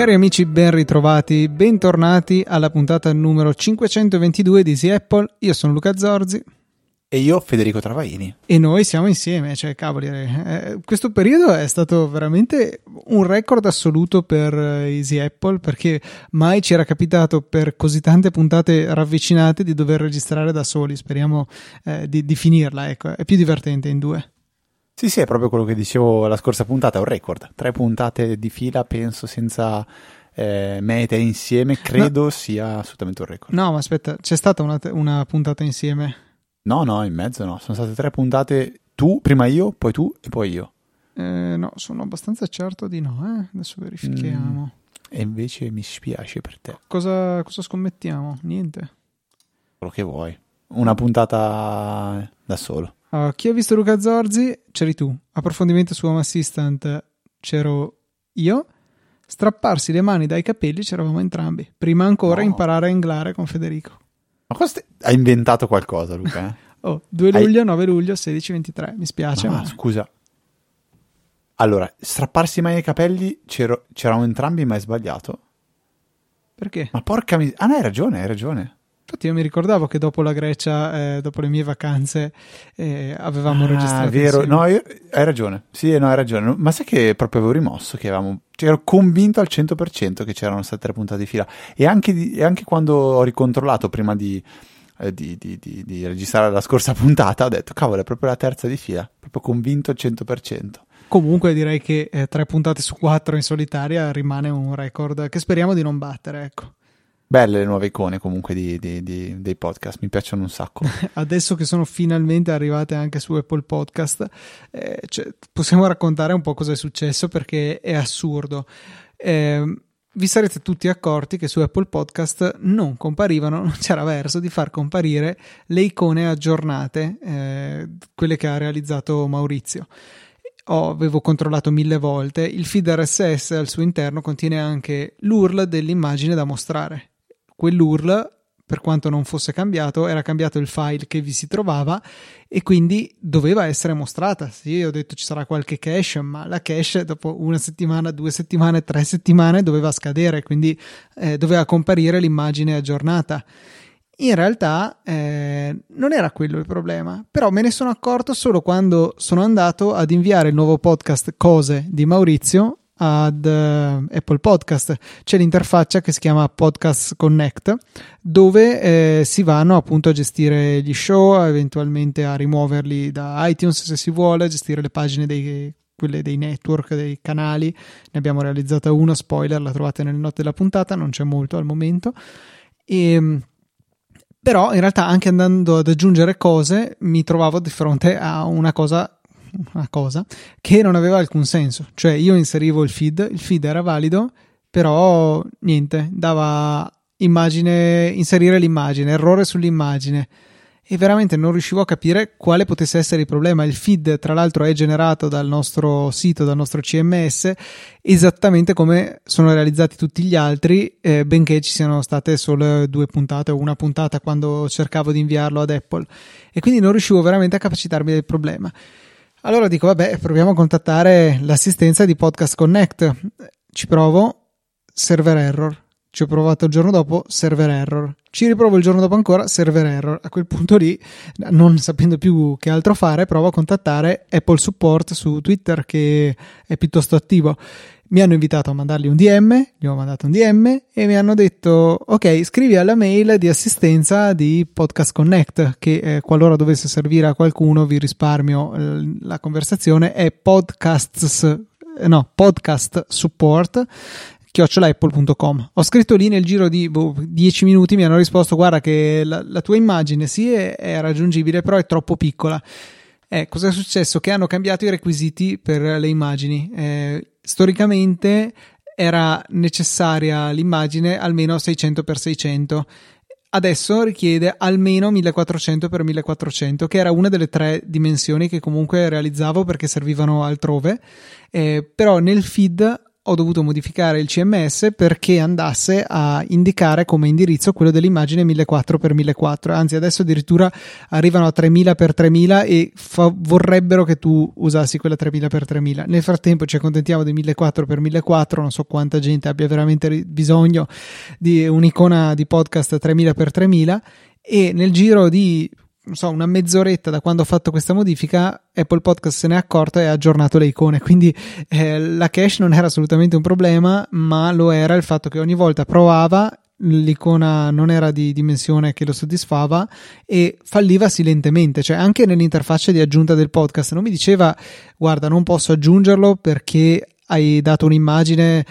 Cari amici, ben ritrovati, bentornati alla puntata numero 522 di Easy Apple. Io sono Luca Zorzi. E io Federico Travaini. E noi siamo insieme, cioè cavoli, eh, questo periodo è stato veramente un record assoluto per Easy Apple perché mai ci era capitato per così tante puntate ravvicinate di dover registrare da soli. Speriamo eh, di, di finirla, ecco, è più divertente in due. Sì, sì, è proprio quello che dicevo la scorsa puntata, è un record. Tre puntate di fila, penso, senza eh, mete insieme, credo no. sia assolutamente un record. No, ma aspetta, c'è stata una, una, puntata insieme? No, no, in mezzo no. Sono state tre puntate, tu, prima io, poi tu e poi io. Eh, no, sono abbastanza certo di no, eh? Adesso verifichiamo. Mm, e invece mi spiace per te. Cosa, cosa scommettiamo? Niente. Quello che vuoi. Una puntata da solo. Uh, chi ha visto Luca Zorzi? C'eri tu. Approfondimento su Home Assistant c'ero io. Strapparsi le mani dai capelli c'eravamo entrambi. Prima ancora no. imparare a inglare con Federico. Ma questo hai inventato qualcosa, Luca? Eh? oh, 2 luglio, hai... 9 luglio, 16-23. Mi spiace. ma... scusa. Allora, strapparsi mai i capelli c'eravamo entrambi, ma è sbagliato. Perché? Ma porca miseria. Ah, no, hai ragione, hai ragione. Infatti io mi ricordavo che dopo la Grecia, eh, dopo le mie vacanze, eh, avevamo ah, registrato. vero, no, io, hai ragione. Sì, no, hai ragione. Ma sai che proprio avevo rimosso che avevamo... Cioè, ero convinto al 100% che c'erano state tre puntate di fila. E anche, di, e anche quando ho ricontrollato prima di, eh, di, di, di, registrare la scorsa puntata, ho detto, cavolo, è proprio la terza di fila. Proprio convinto al 100%. Comunque direi che eh, tre puntate su quattro in solitaria rimane un record che speriamo di non battere, ecco. Belle le nuove icone comunque di, di, di, dei podcast, mi piacciono un sacco. Adesso che sono finalmente arrivate anche su Apple Podcast, eh, cioè, possiamo raccontare un po' cosa è successo perché è assurdo. Eh, vi sarete tutti accorti che su Apple Podcast non comparivano, non c'era verso di far comparire le icone aggiornate, eh, quelle che ha realizzato Maurizio. Oh, avevo controllato mille volte, il feed RSS al suo interno contiene anche l'URL dell'immagine da mostrare quell'URL per quanto non fosse cambiato, era cambiato il file che vi si trovava e quindi doveva essere mostrata. Sì, ho detto ci sarà qualche cache, ma la cache dopo una settimana, due settimane, tre settimane doveva scadere, quindi eh, doveva comparire l'immagine aggiornata. In realtà eh, non era quello il problema, però me ne sono accorto solo quando sono andato ad inviare il nuovo podcast Cose di Maurizio ad uh, Apple Podcast. C'è l'interfaccia che si chiama Podcast Connect, dove eh, si vanno appunto a gestire gli show, eventualmente a rimuoverli da iTunes se si vuole, a gestire le pagine dei, quelle dei network, dei canali. Ne abbiamo realizzata una, spoiler, la trovate nelle note della puntata, non c'è molto al momento. E, ehm, però in realtà anche andando ad aggiungere cose mi trovavo di fronte a una cosa una cosa che non aveva alcun senso. Cioè, io inserivo il feed, il feed era valido, però niente, dava immagine, inserire l'immagine, errore sull'immagine. E veramente non riuscivo a capire quale potesse essere il problema. Il feed, tra l'altro, è generato dal nostro sito, dal nostro CMS, esattamente come sono realizzati tutti gli altri, eh, benché ci siano state solo due puntate o una puntata quando cercavo di inviarlo ad Apple. E quindi non riuscivo veramente a capacitarmi del problema. Allora dico, vabbè, proviamo a contattare l'assistenza di Podcast Connect. Ci provo, server error. Ci ho provato il giorno dopo, server error. Ci riprovo il giorno dopo ancora, server error. A quel punto lì, non sapendo più che altro fare, provo a contattare Apple Support su Twitter che è piuttosto attivo mi hanno invitato a mandargli un DM, gli ho mandato un DM e mi hanno detto ok scrivi alla mail di assistenza di Podcast Connect che eh, qualora dovesse servire a qualcuno vi risparmio eh, la conversazione è podcasts eh, no podcast support chiocciolaapple.com ho scritto lì nel giro di 10 boh, minuti mi hanno risposto guarda che la, la tua immagine sì è, è raggiungibile però è troppo piccola eh, cosa è successo? Che hanno cambiato i requisiti per le immagini. Eh, storicamente era necessaria l'immagine almeno 600x600 adesso richiede almeno 1400x1400 che era una delle tre dimensioni che comunque realizzavo perché servivano altrove. Eh, però nel feed ho dovuto modificare il CMS perché andasse a indicare come indirizzo quello dell'immagine 1400x1400 anzi adesso addirittura arrivano a 3000x3000 e fa- vorrebbero che tu usassi quella 3000x3000 nel frattempo ci accontentiamo di 1400x1400 non so quanta gente abbia veramente bisogno di un'icona di podcast 3000x3000 e nel giro di so, una mezz'oretta da quando ho fatto questa modifica, Apple Podcast se ne è accorta e ha aggiornato le icone. Quindi eh, la cache non era assolutamente un problema, ma lo era il fatto che ogni volta provava, l'icona non era di dimensione che lo soddisfava e falliva silentemente. Cioè, anche nell'interfaccia di aggiunta del podcast non mi diceva, guarda, non posso aggiungerlo perché hai dato un'immagine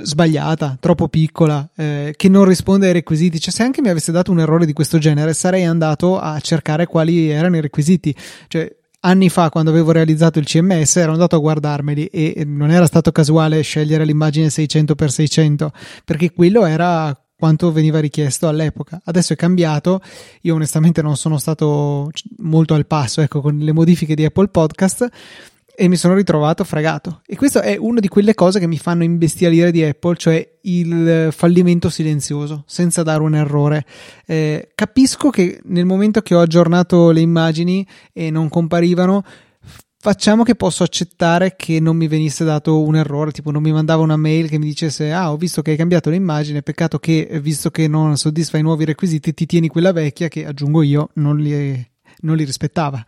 sbagliata, troppo piccola, eh, che non risponde ai requisiti. Cioè, se anche mi avesse dato un errore di questo genere, sarei andato a cercare quali erano i requisiti. Cioè, anni fa, quando avevo realizzato il CMS, ero andato a guardarmeli e non era stato casuale scegliere l'immagine 600x600, perché quello era quanto veniva richiesto all'epoca. Adesso è cambiato, io onestamente non sono stato molto al passo ecco, con le modifiche di Apple Podcast e mi sono ritrovato fregato. E questa è una di quelle cose che mi fanno imbestialire di Apple, cioè il fallimento silenzioso, senza dare un errore. Eh, capisco che nel momento che ho aggiornato le immagini e non comparivano, facciamo che posso accettare che non mi venisse dato un errore, tipo non mi mandava una mail che mi dicesse ah ho visto che hai cambiato l'immagine, peccato che visto che non soddisfa i nuovi requisiti ti tieni quella vecchia che aggiungo io, non li, non li rispettava.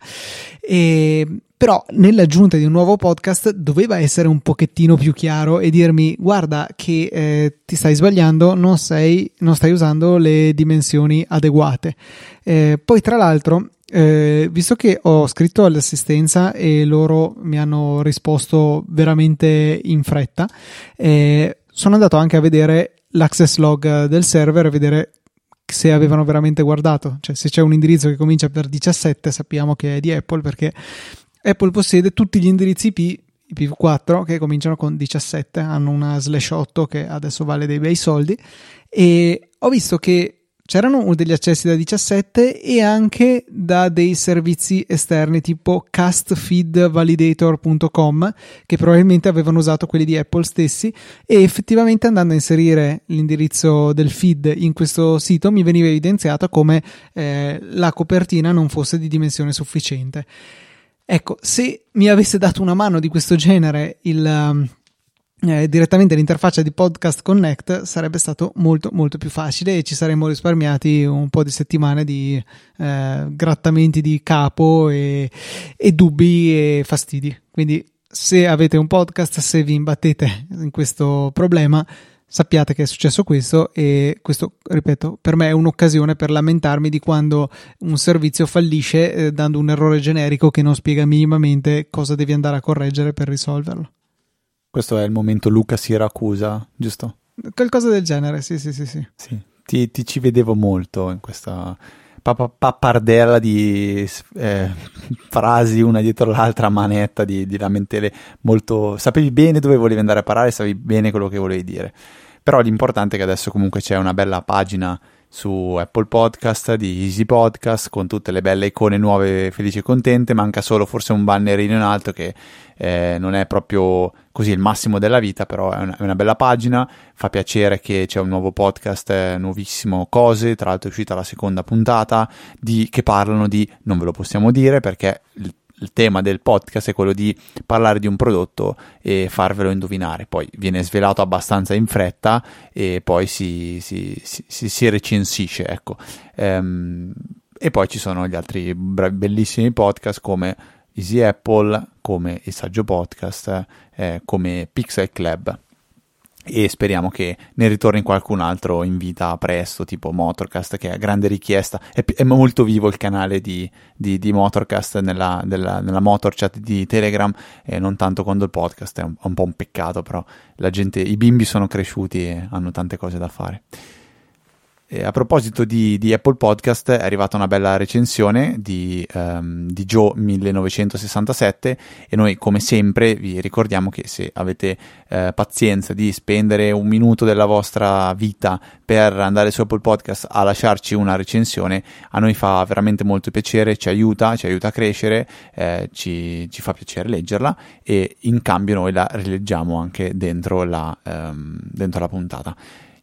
E però nell'aggiunta di un nuovo podcast doveva essere un pochettino più chiaro e dirmi guarda che eh, ti stai sbagliando, non, sei, non stai usando le dimensioni adeguate. Eh, poi tra l'altro eh, visto che ho scritto all'assistenza e loro mi hanno risposto veramente in fretta, eh, sono andato anche a vedere l'access log del server a vedere se avevano veramente guardato, cioè se c'è un indirizzo che comincia per 17 sappiamo che è di Apple perché Apple possiede tutti gli indirizzi IP IPv4 che cominciano con 17, hanno una slash 8 che adesso vale dei bei soldi e ho visto che c'erano degli accessi da 17 e anche da dei servizi esterni tipo castfeedvalidator.com che probabilmente avevano usato quelli di Apple stessi e effettivamente andando a inserire l'indirizzo del feed in questo sito mi veniva evidenziato come eh, la copertina non fosse di dimensione sufficiente. Ecco, se mi avesse dato una mano di questo genere il, um, eh, direttamente l'interfaccia di Podcast Connect sarebbe stato molto molto più facile e ci saremmo risparmiati un po' di settimane di eh, grattamenti di capo e, e dubbi e fastidi. Quindi se avete un podcast, se vi imbattete in questo problema, sappiate che è successo questo e questo, ripeto, per me è un'occasione per lamentarmi di quando un servizio fallisce eh, dando un errore generico che non spiega minimamente cosa devi andare a correggere per risolverlo. Questo è il momento Luca Siracusa, giusto? Qualcosa del genere, sì, sì, sì. sì. sì. Ti, ti, ci vedevo molto in questa pappardella di eh, frasi una dietro l'altra, manetta di, di lamentele molto... Sapevi bene dove volevi andare a parare, sapevi bene quello che volevi dire. Però l'importante è che adesso comunque c'è una bella pagina su Apple Podcast di Easy Podcast con tutte le belle icone nuove felici e contente. Manca solo forse un bannerino in alto che eh, non è proprio così il massimo della vita però è una, è una, bella pagina. Fa piacere che c'è un nuovo podcast eh, nuovissimo cose. Tra l'altro è uscita la seconda puntata di, che parlano di non ve lo possiamo dire perché il il tema del podcast è quello di parlare di un prodotto e farvelo indovinare. Poi viene svelato abbastanza in fretta e poi si, si, si, si recensisce. Ecco. Ehm, e poi ci sono gli altri bellissimi podcast come Easy Apple, come il Saggio Podcast, eh, come Pixel Club e speriamo che ne ritorni qualcun altro in vita presto, tipo Motorcast, che è grande richiesta. È, è molto vivo il canale di, di, di Motorcast nella, della, nella Motor Chat di Telegram, e non tanto quando il podcast, è un, un po' un peccato, però gente, i bimbi sono cresciuti e hanno tante cose da fare. E a proposito di, di, Apple Podcast, è arrivata una bella recensione di, um, di Joe 1967 e noi come sempre vi ricordiamo che se avete eh, pazienza di spendere un minuto della vostra vita per andare su Apple Podcast a lasciarci una recensione, a noi fa veramente molto piacere, ci aiuta, ci aiuta a crescere, eh, ci, ci, fa piacere leggerla e in cambio noi la rileggiamo anche dentro la, um, dentro la puntata.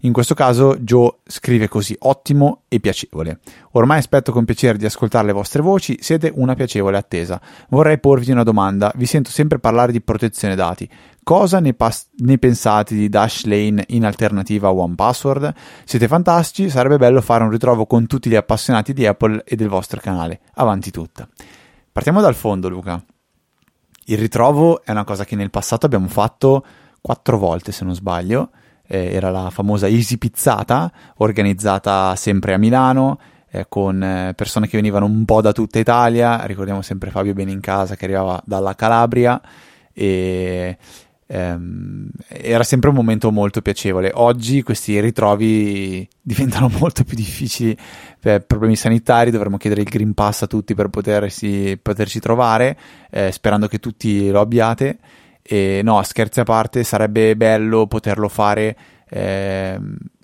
In questo caso Joe scrive così, ottimo e piacevole. Ormai aspetto con piacere di ascoltare le vostre voci, siete una piacevole attesa. Vorrei porvi una domanda, vi sento sempre parlare di protezione dati. Cosa ne, pas- ne pensate di Dashlane in alternativa a OnePassword? Siete fantastici, sarebbe bello fare un ritrovo con tutti gli appassionati di Apple e del vostro canale. Avanti tutta. Partiamo dal fondo, Luca. Il ritrovo è una cosa che nel passato abbiamo fatto quattro volte, se non sbaglio eh, era la famosa Easy Pizzata, organizzata sempre a Milano, eh, con eh, persone che venivano un po' da tutta Italia, ricordiamo sempre Fabio Benincasa che arrivava dalla Calabria e ehm, era sempre un momento molto piacevole. Oggi questi ritrovi diventano molto più difficili per problemi sanitari, dovremmo chiedere il Green Pass a tutti per potersi, poterci trovare, eh, sperando che tutti lo abbiate. E no, scherzi a parte, sarebbe bello poterlo fare. Eh,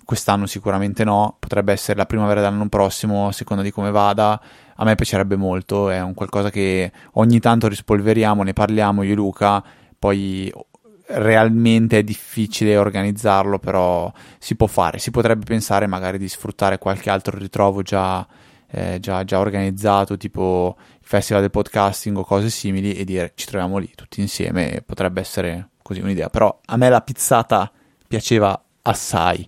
quest'anno sicuramente no, potrebbe essere la primavera dell'anno prossimo, a seconda di come vada. A me piacerebbe molto, è un qualcosa che ogni tanto rispolveriamo, ne parliamo io e Luca, poi realmente è difficile organizzarlo, però si può fare, si potrebbe pensare magari di sfruttare qualche altro ritrovo già, eh, già, già organizzato, tipo festival del podcasting o cose simili e dire ci troviamo lì tutti insieme potrebbe essere così un'idea. Però a me la pizzata piaceva assai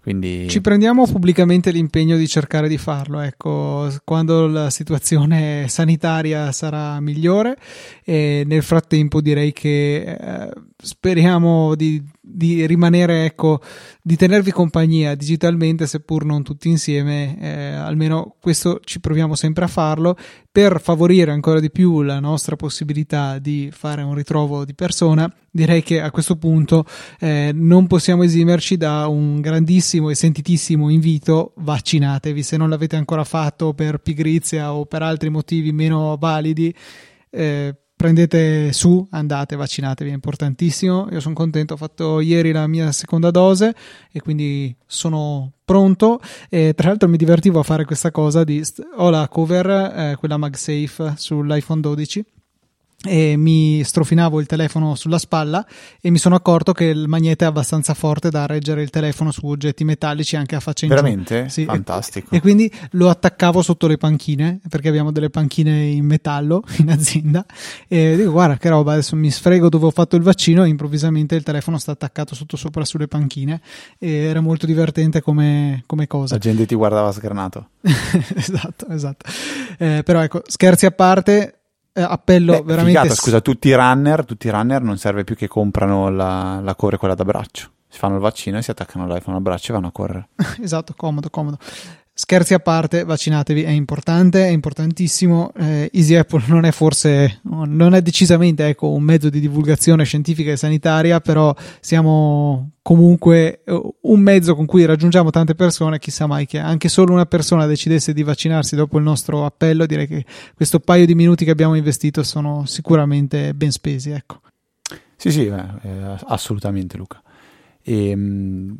quindi... Ci prendiamo pubblicamente l'impegno di cercare di farlo, ecco, quando la situazione sanitaria sarà migliore e nel frattempo direi che eh, speriamo di, di, rimanere, ecco, di tenervi compagnia digitalmente, seppur non tutti insieme, eh, almeno questo ci proviamo sempre a farlo per favorire ancora di più la nostra possibilità di fare un ritrovo di persona. Direi che a questo punto eh, non possiamo esimerci da un grandissimo e sentitissimo invito vaccinatevi. Se non l'avete ancora fatto per pigrizia o per altri motivi meno validi eh, prendete su, andate, vaccinatevi, è importantissimo. Io sono contento, ho fatto ieri la mia seconda dose e quindi sono pronto. E tra l'altro mi divertivo a fare questa cosa di ho la cover, eh, quella MagSafe sull'iPhone 12 e mi strofinavo il telefono sulla spalla e mi sono accorto che il magnete è abbastanza forte da reggere il telefono su oggetti metallici anche a faccia in Veramente? Sì. Fantastico. E, e, quindi lo attaccavo sotto le panchine perché abbiamo delle panchine in metallo in azienda e dico guarda che roba adesso mi sfrego dove ho fatto il vaccino e improvvisamente il telefono sta attaccato sotto sopra sulle panchine e era molto divertente come, come cosa. La gente ti guardava sgranato. esatto, esatto. Eh, però ecco, scherzi a parte eh, appello Beh, veramente. Figata, scusa, tutti i runner, tutti i runner non serve più che comprano la, la core quella da braccio. Si fanno il vaccino e si attaccano l'iPhone al braccio e vanno a correre. esatto, comodo, comodo. Scherzi a parte, vaccinatevi, è importante, è importantissimo. Eh, Easy Apple non è forse, non è decisamente ecco, un mezzo di divulgazione scientifica e sanitaria, però siamo comunque eh, un mezzo con cui raggiungiamo tante persone. Chissà mai che anche solo una persona decidesse di vaccinarsi dopo il nostro appello, direi che questo paio di minuti che abbiamo investito sono sicuramente ben spesi. Ecco. Sì, sì, eh, assolutamente, Luca. E, ehm,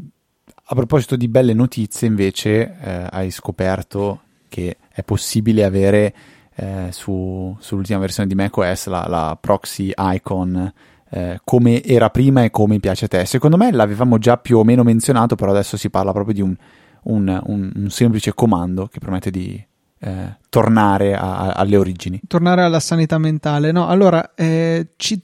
a proposito di belle notizie, invece, eh, hai scoperto che è possibile avere eh, su, sull'ultima versione di macOS la, la proxy icon eh, come era prima e come piace a te. Secondo me l'avevamo già più o meno menzionato, però adesso si parla proprio di un, un, un, un semplice comando che permette di eh, tornare a, a, alle origini. Tornare alla sanità mentale. No, allora eh, ci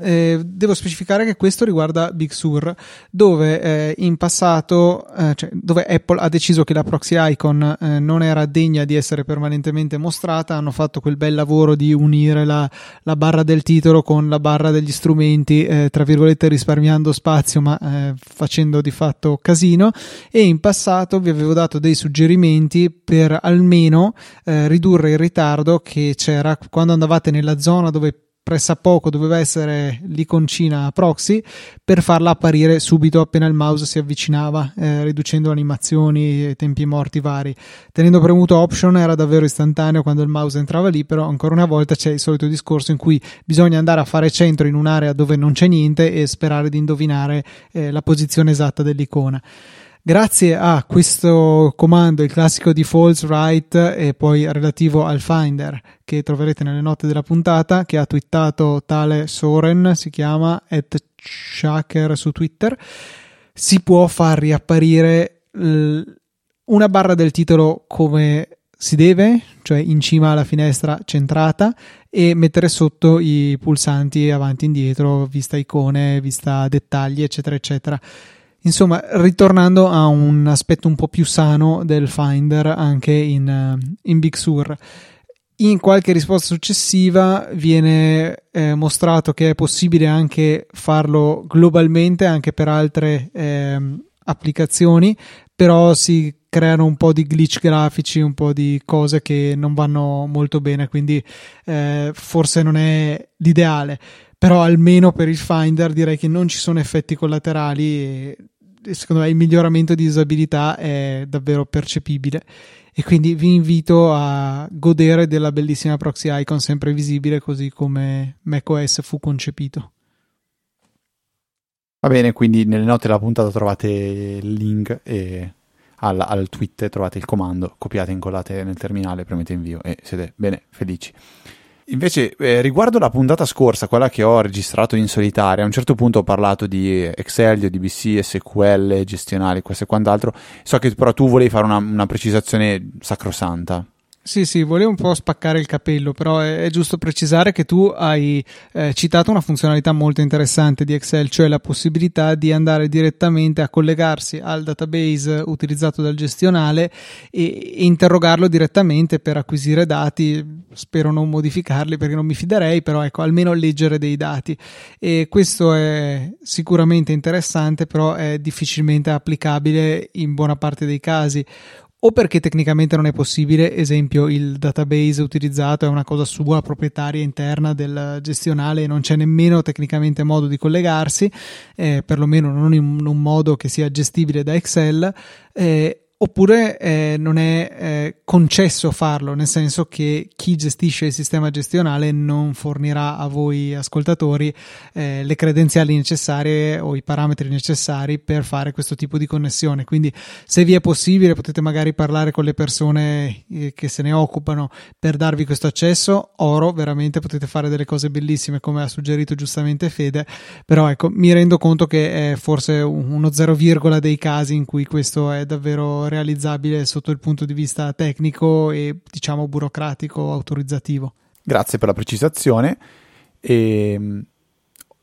eh, devo specificare che questo riguarda Big Sur, dove eh, in passato, eh, cioè, dove Apple ha deciso che la proxy icon eh, non era degna di essere permanentemente mostrata, hanno fatto quel bel lavoro di unire la, la barra del titolo con la barra degli strumenti, eh, tra virgolette risparmiando spazio, ma eh, facendo di fatto casino. E in passato vi avevo dato dei suggerimenti per almeno ridurre il ritardo che c'era quando andavate nella zona dove pressappoco doveva essere l'iconcina proxy per farla apparire subito appena il mouse si avvicinava, eh, riducendo animazioni e tempi morti vari. Tenendo premuto option era davvero istantaneo quando il mouse entrava lì, però ancora una volta c'è il solito discorso in cui bisogna andare a fare centro in un'area dove non c'è niente e sperare di indovinare eh, la posizione esatta dell'icona. Grazie a questo comando, il classico default write e poi relativo al Finder che troverete nelle note della puntata, che ha twittato tale Soren, si chiama at Shaker su Twitter, si può far riapparire una barra del titolo come si deve, cioè in cima alla finestra centrata e mettere sotto i pulsanti avanti e indietro, vista icone, vista dettagli, eccetera, eccetera. Insomma, ritornando a un aspetto un po' più sano del Finder anche in, eh, in Big Sur. In qualche risposta successiva viene eh, mostrato che è possibile anche farlo globalmente anche per altre eh, applicazioni, però si creano un po' di glitch grafici, un po' di cose che non vanno molto bene, quindi eh, forse non è l'ideale. Però almeno per il Finder direi che non ci sono effetti collaterali secondo me il miglioramento di usabilità è davvero percepibile e quindi vi invito a godere della bellissima proxy icon sempre visibile così come macOS fu concepito. Va bene, quindi nelle note della puntata trovate il link e al, al tweet trovate il comando, copiate, incollate nel terminale, premete invio e siete bene felici. Invece, eh, riguardo la puntata scorsa, quella che ho registrato in solitaria, a un certo punto ho parlato di Excel, di DBC, SQL, gestionali, questo e quant'altro. So che però tu volevi fare una, una precisazione sacrosanta. Sì, sì, volevo un po' spaccare il capello, però è, è giusto precisare che tu hai eh, citato una funzionalità molto interessante di Excel, cioè la possibilità di andare direttamente a collegarsi al database utilizzato dal gestionale e, interrogarlo direttamente per acquisire dati. Spero non modificarli perché non mi fiderei, però ecco, almeno leggere dei dati. E questo è sicuramente interessante, però è difficilmente applicabile in buona parte dei casi o perché tecnicamente non è possibile, esempio il database utilizzato è una cosa sua, proprietaria interna del gestionale e non c'è nemmeno tecnicamente modo di collegarsi, eh, perlomeno non in un modo che sia gestibile da Excel, eh, oppure eh, non è eh, concesso farlo, nel senso che chi gestisce il sistema gestionale non fornirà a voi ascoltatori eh, le credenziali necessarie o i parametri necessari per fare questo tipo di connessione. Quindi, se vi è possibile, potete magari parlare con le persone eh, che se ne occupano per darvi questo accesso. Oro, veramente potete fare delle cose bellissime, come ha suggerito giustamente Fede. Però ecco, mi rendo conto che è forse uno 0, dei casi in cui questo è davvero realizzabile sotto il punto di vista tecnico e diciamo burocratico autorizzativo. Grazie per la precisazione. E, mm,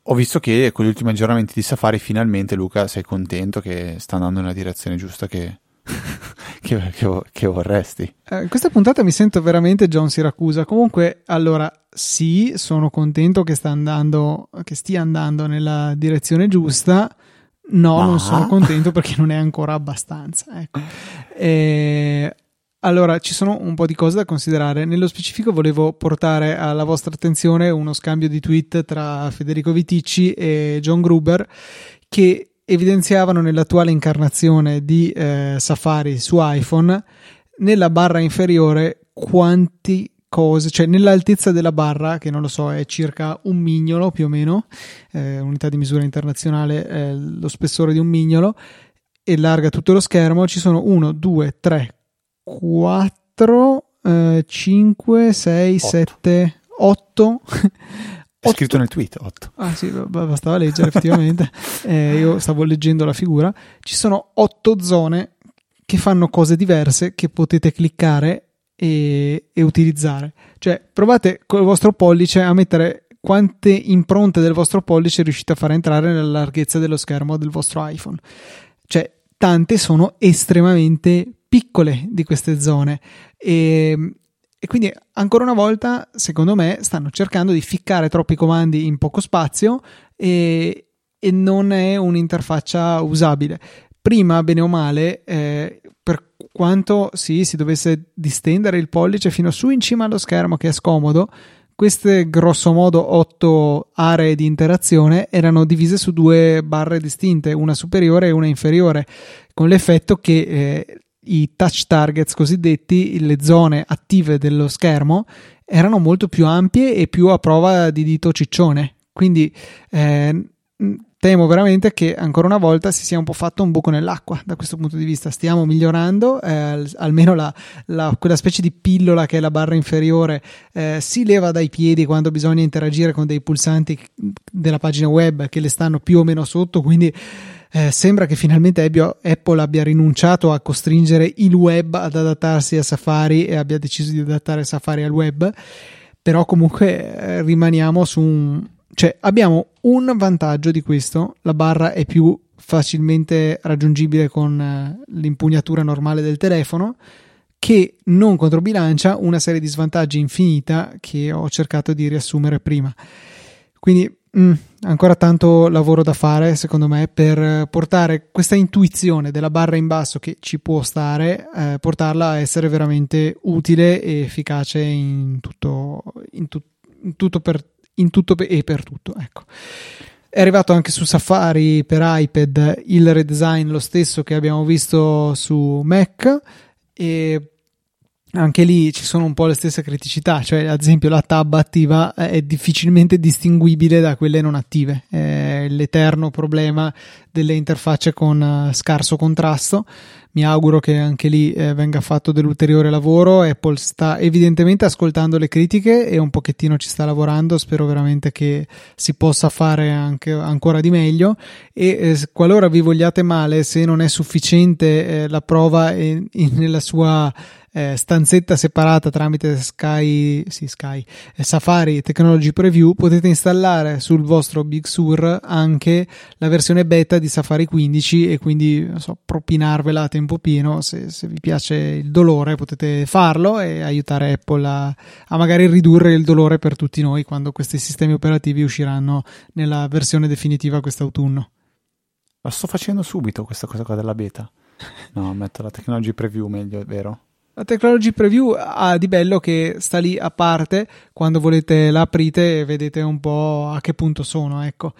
ho visto che con gli ultimi aggiornamenti di Safari finalmente Luca sei contento che sta andando nella direzione giusta che, che, che, che vorresti. Eh, questa puntata mi sento veramente John Siracusa. Comunque, allora, sì, sono contento che, sta andando, che stia andando nella direzione giusta. No, Ma... non sono contento perché non è ancora abbastanza. Ecco. E, allora, ci sono un po' di cose da considerare. Nello specifico volevo portare alla vostra attenzione uno scambio di tweet tra Federico Viticci e John Gruber che evidenziavano nell'attuale incarnazione di eh, Safari su iPhone nella barra inferiore quanti cose, cioè nell'altezza della barra, che non lo so, è circa un mignolo più o meno, eh, unità di misura internazionale, eh, lo spessore di un mignolo, e larga tutto lo schermo, ci sono 1, 2, 3, 4, 5, 6, 7, 8. È scritto nel tweet 8. Ah sì, bastava leggere effettivamente. eh, io stavo leggendo la figura. Ci sono 8 zone che fanno cose diverse che potete cliccare e, e utilizzare. Cioè, provate con il vostro pollice a mettere quante impronte del vostro pollice riuscite a far entrare nella larghezza dello schermo del vostro iPhone. Cioè, tante sono estremamente piccole di queste zone e, e, quindi ancora una volta, secondo me, stanno cercando di ficcare troppi comandi in poco spazio e, e non è un'interfaccia usabile. Prima, bene o male, eh, per quanto sì, si dovesse distendere il pollice fino su in cima allo schermo, che è scomodo, queste grosso modo otto aree di interazione erano divise su due barre distinte, una superiore e una inferiore, con l'effetto che eh, i touch targets cosiddetti, le zone attive dello schermo, erano molto più ampie e più a prova di dito ciccione. Quindi eh, temo veramente che ancora una volta si sia un po' fatto un buco nell'acqua da questo punto di vista. Stiamo migliorando, eh, almeno la, la, quella specie di pillola che è la barra inferiore eh, si leva dai piedi quando bisogna interagire con dei pulsanti della pagina web che le stanno più o meno sotto, quindi eh, sembra che finalmente Apple abbia rinunciato a costringere il web ad adattarsi a Safari e abbia deciso di adattare Safari al web, però comunque eh, rimaniamo su un cioè, abbiamo un vantaggio di questo: la barra è più facilmente raggiungibile con eh, l'impugnatura normale del telefono, che non controbilancia una serie di svantaggi infinita che ho cercato di riassumere prima. Quindi mm, ancora tanto lavoro da fare, secondo me, per portare questa intuizione della barra in basso che ci può stare, eh, portarla a essere veramente utile e efficace in tutto, in tu- in tutto per in tutto e per tutto. Ecco. È arrivato anche su Safari per iPad il redesign lo stesso che abbiamo visto su Mac e anche lì ci sono un po' le stesse criticità, cioè ad esempio la tab attiva è difficilmente distinguibile da quelle non attive, è l'eterno problema delle interfacce con eh, scarso contrasto. Mi auguro che anche lì eh, venga fatto dell'ulteriore lavoro. Apple sta evidentemente ascoltando le critiche e un pochettino ci sta lavorando. Spero veramente che si possa fare anche ancora di meglio. E eh, qualora vi vogliate male, se non è sufficiente eh, la prova nella sua eh, stanzetta separata tramite Sky, sì, Sky eh, Safari Technology Preview potete installare sul vostro Big Sur anche la versione beta di Safari 15 e quindi so, propinarvela a tempo pieno se, se, vi piace il dolore potete farlo e aiutare Apple a, a magari ridurre il dolore per tutti noi quando questi sistemi operativi usciranno nella versione definitiva quest'autunno. La sto facendo subito questa cosa qua della beta. No, metto la technology preview meglio, vero? La Technology Preview ha di bello che sta lì a parte, quando volete la aprite e vedete un po' a che punto sono, ecco.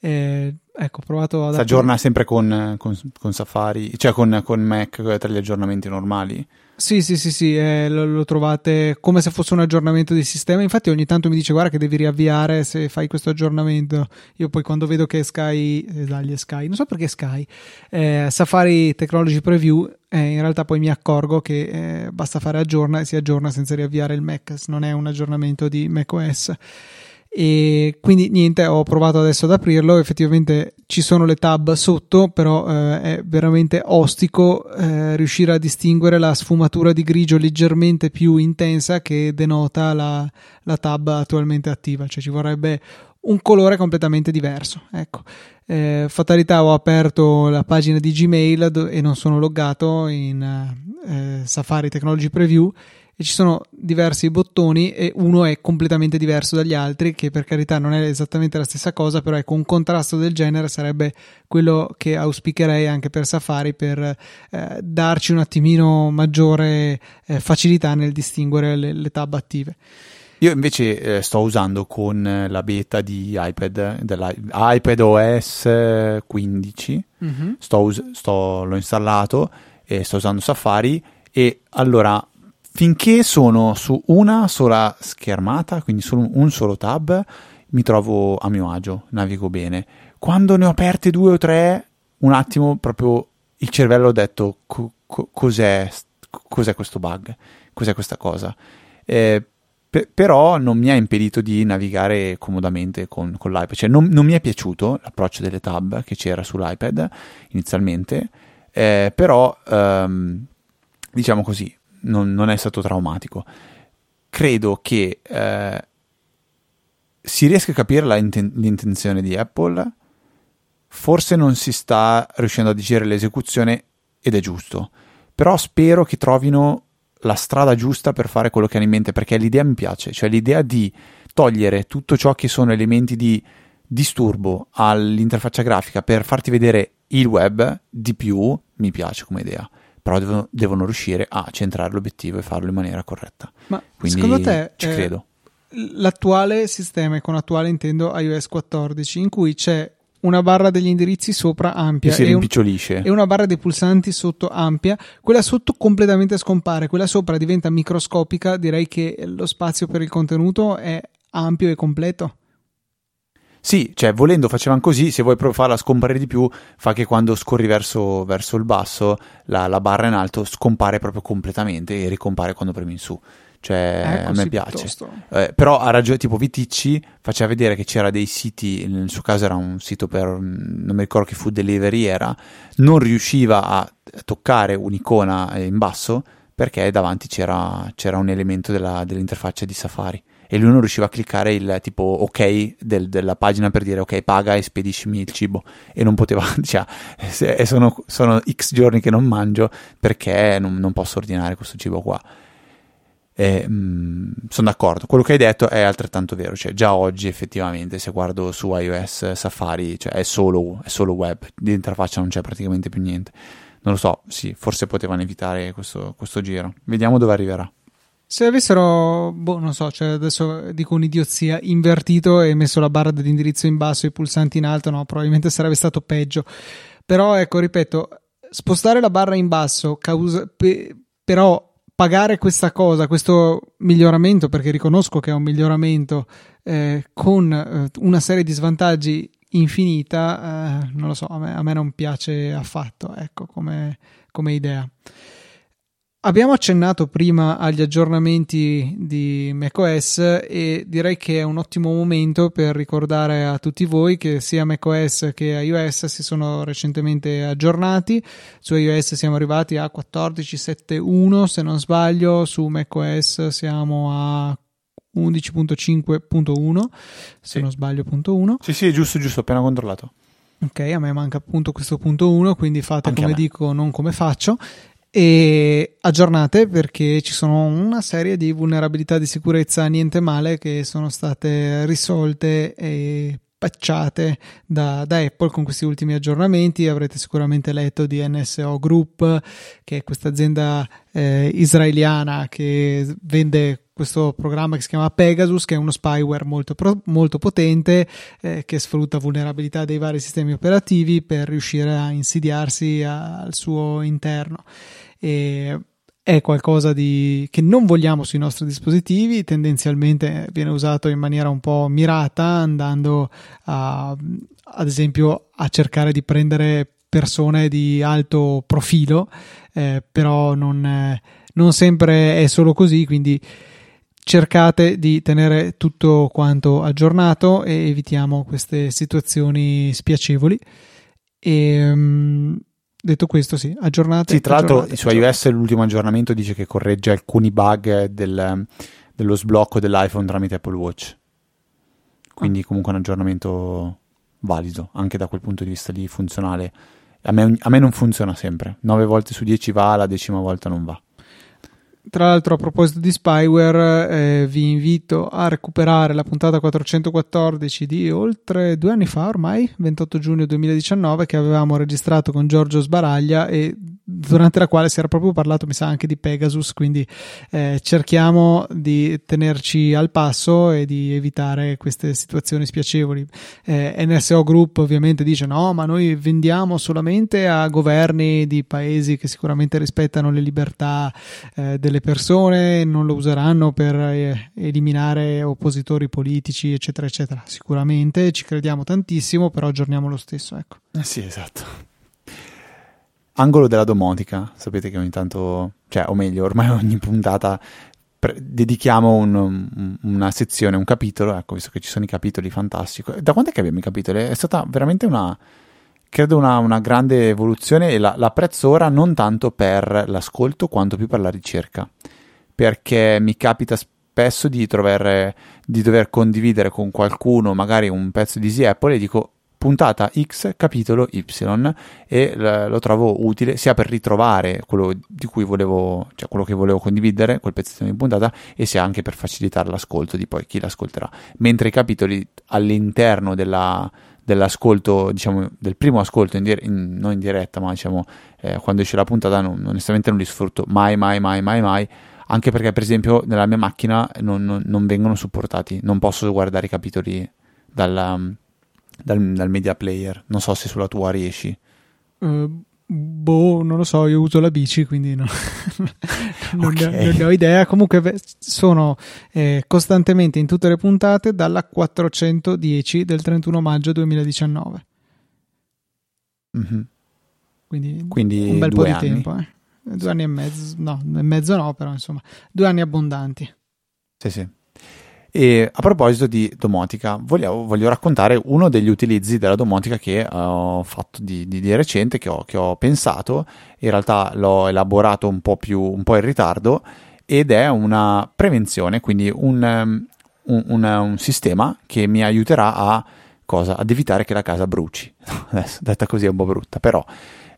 Eh, ecco, provato ad... Si aggiorna sempre con, con, con Safari, cioè con, con Mac tra gli aggiornamenti normali? Sì, sì, sì, sì eh, lo, lo, trovate come se fosse un aggiornamento di sistema. Infatti, ogni tanto mi dice: Guarda, che devi riavviare se fai questo aggiornamento. Io poi, quando vedo che Sky, eh, Sky, non so perché Sky, eh, Safari Technology Preview, eh, in realtà poi mi accorgo che eh, basta fare aggiorna e si aggiorna senza riavviare il Mac. Non è un aggiornamento di macOS e quindi niente ho provato adesso ad aprirlo. Effettivamente ci sono le tab sotto però eh, è veramente ostico eh, riuscire a distinguere la sfumatura di grigio leggermente più intensa che denota la, la tab attualmente attiva. Cioè ci vorrebbe un colore completamente diverso ecco. Eh, fatalità ho aperto la pagina di Gmail e non sono loggato in eh, Safari Technology Preview e ci sono diversi bottoni e uno è completamente diverso dagli altri che per carità non è esattamente la stessa cosa però ecco un contrasto del genere sarebbe quello che auspicherei anche per Safari per eh, darci un attimino maggiore eh, facilità nel distinguere le, le tab attive io invece eh, sto usando con la beta di iPad, dell'iPad OS 15, mm-hmm. sto us- sto, l'ho installato e sto usando Safari e allora finché sono su una sola schermata, quindi su un solo tab, mi trovo a mio agio, navigo bene. Quando ne ho aperte due o tre, un attimo proprio il cervello ha detto co- co- cos'è, cos'è, questo bug, cos'è questa cosa. Eh, pe- però non mi ha impedito di navigare comodamente con, con l'iPad, cioè non, non, mi è piaciuto l'approccio delle tab che c'era sull'iPad inizialmente, eh, però ehm, diciamo così, non, non è stato traumatico. Credo che eh, si riesca a capire inten- l'intenzione di Apple, forse non si sta riuscendo a digerire l'esecuzione ed è giusto, però spero che trovino la strada giusta per fare quello che hanno in mente, perché l'idea mi piace, cioè l'idea di togliere tutto ciò che sono elementi di disturbo all'interfaccia grafica per farti vedere il web di più mi piace come idea però devono, devono, riuscire a centrare l'obiettivo e farlo in maniera corretta. Ma Quindi secondo te ci eh, credo. l'attuale sistema, e con attuale intendo iOS 14, in cui c'è una barra degli indirizzi sopra ampia si e, un, e una barra dei pulsanti sotto ampia, quella sotto completamente scompare, quella sopra diventa microscopica, direi che lo spazio per il contenuto è ampio e completo. Sì, cioè volendo facevano così, se vuoi farla scomparire di più, fa che quando scorri verso, verso il basso, la, la, barra in alto scompare proprio completamente e ricompare quando premi in su. Cioè, ecco, a me piace. Eh, però ha ragione, tipo Viticci faceva vedere che c'era dei siti, nel suo caso era un sito per, non mi ricordo che food delivery era, non riusciva a toccare un'icona in basso perché davanti c'era, c'era un elemento della, dell'interfaccia di Safari e lui non riusciva a cliccare il tipo ok del, della pagina per dire ok paga e spediscimi il cibo. E non poteva cioè, e sono, sono x giorni che non mangio perché non, non posso ordinare questo cibo qua? E, mm, sono d'accordo. Quello che hai detto è altrettanto vero. Cioè già oggi effettivamente se guardo su iOS Safari cioè, è, solo, è solo web. Di interfaccia non c'è praticamente più niente. Non lo so, sì, forse potevano evitare questo, questo giro. Vediamo dove arriverà. Se avessero, boh, non so, cioè adesso dico un'idiozia, invertito e messo la barra dell'indirizzo in basso e i pulsanti in alto, no, probabilmente sarebbe stato peggio. Però, ecco, ripeto, spostare la barra in basso, causa, pe, però pagare questa cosa, questo miglioramento, perché riconosco che è un miglioramento, eh, con eh, una serie di svantaggi infinita, eh, non lo so, a me, a me, non piace affatto, ecco, come, come idea. Abbiamo accennato prima agli aggiornamenti di macOS e direi che è un ottimo momento per ricordare a tutti voi che sia macOS che iOS si sono recentemente aggiornati. Su iOS siamo arrivati a 14.7.1 se non sbaglio, su macOS siamo a 11.5.1 se sì. non sbaglio punto 1. Sì, sì, giusto, giusto, appena controllato. Ok, a me manca appunto questo punto 1, quindi fate Anche come dico, non come faccio e aggiornate perché ci sono una serie di vulnerabilità di sicurezza niente male che sono state risolte e patchate da, da, Apple con questi ultimi aggiornamenti. Avrete sicuramente letto di NSO Group, che è questa azienda eh, israeliana che vende questo programma che si chiama Pegasus, che è uno spyware molto, molto potente eh, che sfrutta vulnerabilità dei vari sistemi operativi per riuscire a insidiarsi a, al suo interno. E è qualcosa di, che non vogliamo sui nostri dispositivi, tendenzialmente viene usato in maniera un po' mirata, andando a, ad esempio a cercare di prendere persone di alto profilo, eh, però non, eh, non sempre è solo così, quindi cercate di tenere tutto quanto aggiornato e evitiamo queste situazioni spiacevoli. E, um, detto questo, sì, aggiornate. Sì, tra l'altro su iOS l'ultimo aggiornamento dice che corregge alcuni bug del, dello sblocco dell'iPhone tramite Apple Watch. Quindi, ah. comunque, un aggiornamento valido anche da quel punto di vista lì, funzionale. A me, a me non funziona sempre. 9 volte su 10 va, la decima volta non va. Tra l'altro, a proposito di spyware, eh, vi invito a recuperare la puntata 414 di oltre due anni fa, ormai 28 giugno 2019, che avevamo registrato con Giorgio Sbaraglia e durante la quale si era proprio parlato, mi sa, anche di Pegasus. Quindi eh, cerchiamo di tenerci al passo e di evitare queste situazioni spiacevoli. Eh, NSO Group ovviamente dice: no, ma noi vendiamo solamente a governi di paesi che sicuramente rispettano le libertà eh, delle persone, non lo useranno per eh, eliminare oppositori politici, eccetera, eccetera. Sicuramente ci crediamo tantissimo, però aggiorniamo lo stesso. Ecco. Eh sì, esatto. Angolo della domotica, sapete che ogni tanto, cioè, o meglio, ormai ogni puntata pre- dedichiamo un, una sezione, un capitolo, ecco, visto che ci sono i capitoli, fantastico. Da quando è che abbiamo i capitoli? È stata veramente una, credo una, una grande evoluzione e la, l'apprezzo ora non tanto per l'ascolto quanto più per la ricerca, perché mi capita spesso di, trovare, di dover condividere con qualcuno magari un pezzo di Easy Apple e dico puntata X, capitolo Y e lo trovo utile sia per ritrovare quello di cui volevo, cioè quello che volevo condividere, quel pezzettino di puntata, e sia anche per facilitare l'ascolto di poi chi l'ascolterà. Mentre i capitoli all'interno della, dell'ascolto, diciamo, del primo ascolto, in dire- in, non in diretta, ma diciamo, eh, quando esce la puntata, non, onestamente non li sfrutto mai, mai, mai, mai, mai anche perché per esempio nella mia macchina non, non, non vengono supportati, non posso guardare i capitoli dal, dal, dal, media player, non so se sulla tua riesci. Uh, boh, non lo so, io uso la bici, quindi no. non, okay. ne ho, non, ne ho, idea. Comunque sono eh, costantemente in tutte le puntate dalla 410 del 31 maggio 2019. Mm-hmm. Quindi, Quindi, un bel po' di anni. tempo. Eh. Due anni e mezzo, no, e mezzo no, però insomma, due anni abbondanti. Sì, sì. E a proposito di domotica, voglio, voglio, raccontare uno degli utilizzi della domotica che ho fatto di, di, di recente, che ho, che ho, pensato. In realtà l'ho elaborato un po' più un po' in ritardo ed è una prevenzione, quindi un, un, un, un sistema che mi aiuterà a cosa? Ad evitare che la casa bruci. Adesso, detta così è un po' brutta, però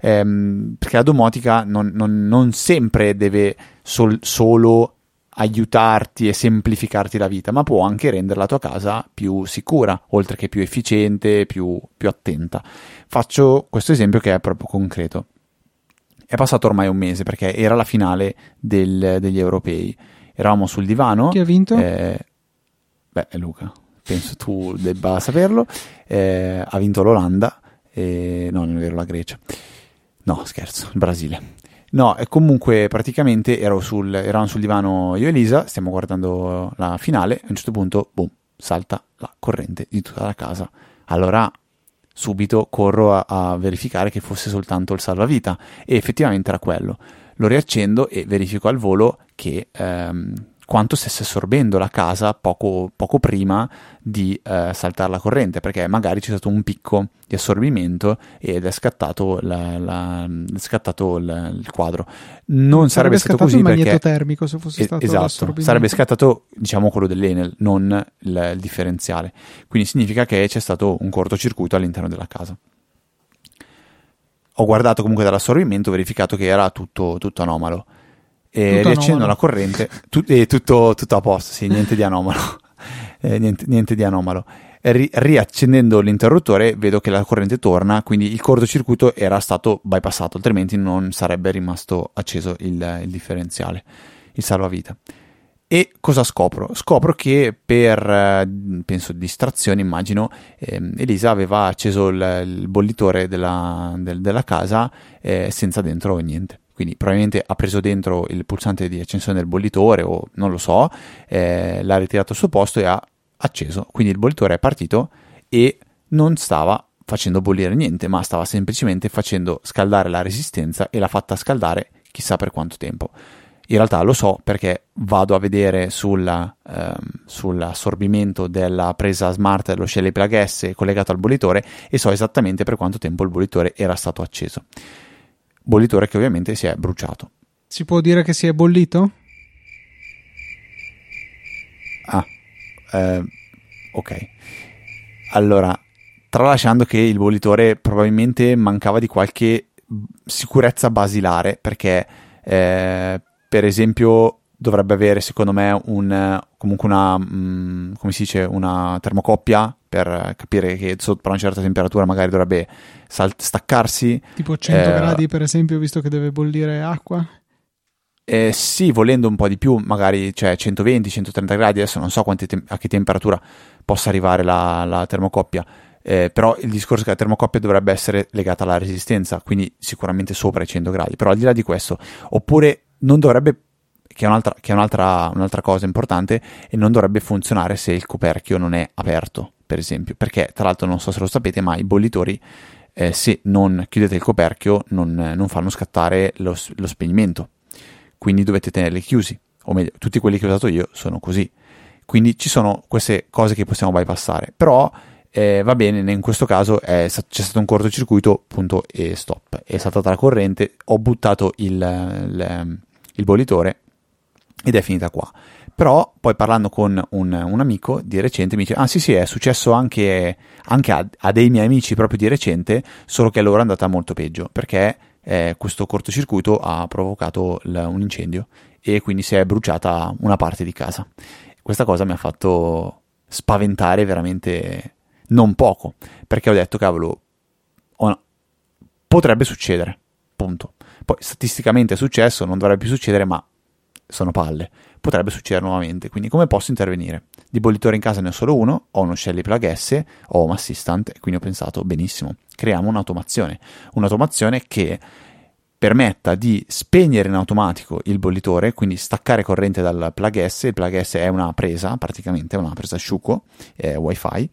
ehm, perché la domotica non, non, non sempre deve sol, solo aiutarti e semplificarti la vita, ma può anche rendere la tua casa più sicura, oltre che più efficiente, più, più attenta. Faccio questo esempio che è proprio concreto. È passato ormai un mese perché era la finale del, degli europei. Eravamo sul divano. Chi ha vinto? Eh, beh, Luca, penso tu debba saperlo. Eh, ha vinto l'Olanda, eh, no, non è vero, la Grecia. No, scherzo, il Brasile. No, e comunque praticamente sul, eravamo sul divano io e Elisa, stiamo guardando la finale, a un certo punto, boom, salta la corrente di tutta la casa. Allora subito corro a, a verificare che fosse soltanto il salvavita e effettivamente era quello. Lo riaccendo e verifico al volo che ehm, quanto stesse assorbendo la casa poco, poco prima di eh, saltare la corrente, perché magari c'è stato un picco di assorbimento ed è scattato, la, la, è scattato il, il, quadro. Non sarebbe, sarebbe stato così il perché termico se fosse stato esatto, sarebbe scattato diciamo quello dell'Enel, non il, il differenziale. Quindi significa che c'è stato un cortocircuito all'interno della casa ho guardato comunque dall'assorbimento, ho verificato che era tutto, tutto anomalo e riaccendo la corrente, tu, eh, tutto, tutto, a posto, sì, niente di anomalo. eh, niente, niente, di anomalo. Ri, riaccendendo l'interruttore vedo che la corrente torna, quindi il cortocircuito era stato bypassato, altrimenti non sarebbe rimasto acceso il, il differenziale, il salvavita. E cosa scopro? Scopro che per, eh, penso, distrazione, immagino, eh, Elisa aveva acceso il, il bollitore della, del, della casa eh, senza dentro niente quindi probabilmente ha preso dentro il pulsante di accensione del bollitore o non lo so, eh, l'ha ritirato al suo posto e ha acceso, quindi il bollitore è partito e non stava facendo bollire niente, ma stava semplicemente facendo scaldare la resistenza e l'ha fatta scaldare chissà per quanto tempo. In realtà lo so perché vado a vedere sulla, ehm, sull'assorbimento della presa smart dello Shelly Plug S collegato al bollitore e so esattamente per quanto tempo il bollitore era stato acceso bollitore che ovviamente si è bruciato. Si può dire che si è bollito? Ah, eh, ok. Allora, tralasciando che il bollitore probabilmente mancava di qualche sicurezza basilare, perché eh, per esempio dovrebbe avere secondo me un, comunque una, mh, mm, come si dice, una termocoppia per capire che sotto una certa temperatura magari dovrebbe sal- staccarsi. Tipo 100 eh, gradi per esempio, visto che deve bollire acqua? Eh, sì, volendo un po' di più, magari cioè 120-130 gradi, adesso non so te- a che temperatura possa arrivare la, la termocoppia, eh, però il discorso è che la termocoppia dovrebbe essere legata alla resistenza, quindi sicuramente sopra i 100 gradi, però al di là di questo, oppure non dovrebbe che è, un'altra, che è un'altra, un'altra, cosa importante e non dovrebbe funzionare se il coperchio non è aperto per esempio, perché tra l'altro non so se lo sapete, ma i bollitori eh, se non chiudete il coperchio non, non fanno scattare lo, lo, spegnimento, quindi dovete tenerli chiusi, o meglio, tutti quelli che ho usato io sono così. Quindi ci sono queste cose che possiamo bypassare, però eh, va bene, in questo caso è, c'è stato un cortocircuito, punto e stop. È saltata la corrente, ho buttato il, il, il bollitore ed è finita qua. Però poi parlando con un, un, amico di recente mi dice, ah sì sì, è successo anche, anche a, a, dei miei amici proprio di recente, solo che a loro è andata molto peggio, perché eh, questo cortocircuito ha provocato l- un incendio e quindi si è bruciata una parte di casa. Questa cosa mi ha fatto spaventare veramente non poco, perché ho detto, cavolo, oh potrebbe succedere, punto. Poi statisticamente è successo, non dovrebbe più succedere, ma sono palle. Potrebbe succedere nuovamente, quindi come posso intervenire? Di bollitore in casa ne ho solo uno, ho uno Shelly Plug S, ho Home Assistant, quindi ho pensato, benissimo, creiamo un'automazione. Un'automazione che permetta di spegnere in automatico il bollitore, quindi staccare corrente dal plug S. Il plug S è una presa, praticamente, una presa asciugo, è wifi,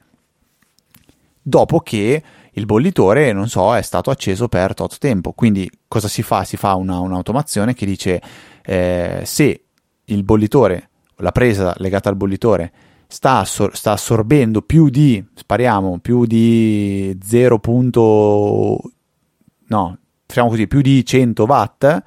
dopo che il bollitore, non so, è stato acceso per tot tempo. Quindi cosa si fa? Si fa una, un'automazione che dice eh, se il bollitore, la presa legata al bollitore, sta, assor- sta assorbendo più di, spariamo, più di 0. no, facciamo così, più di 100 watt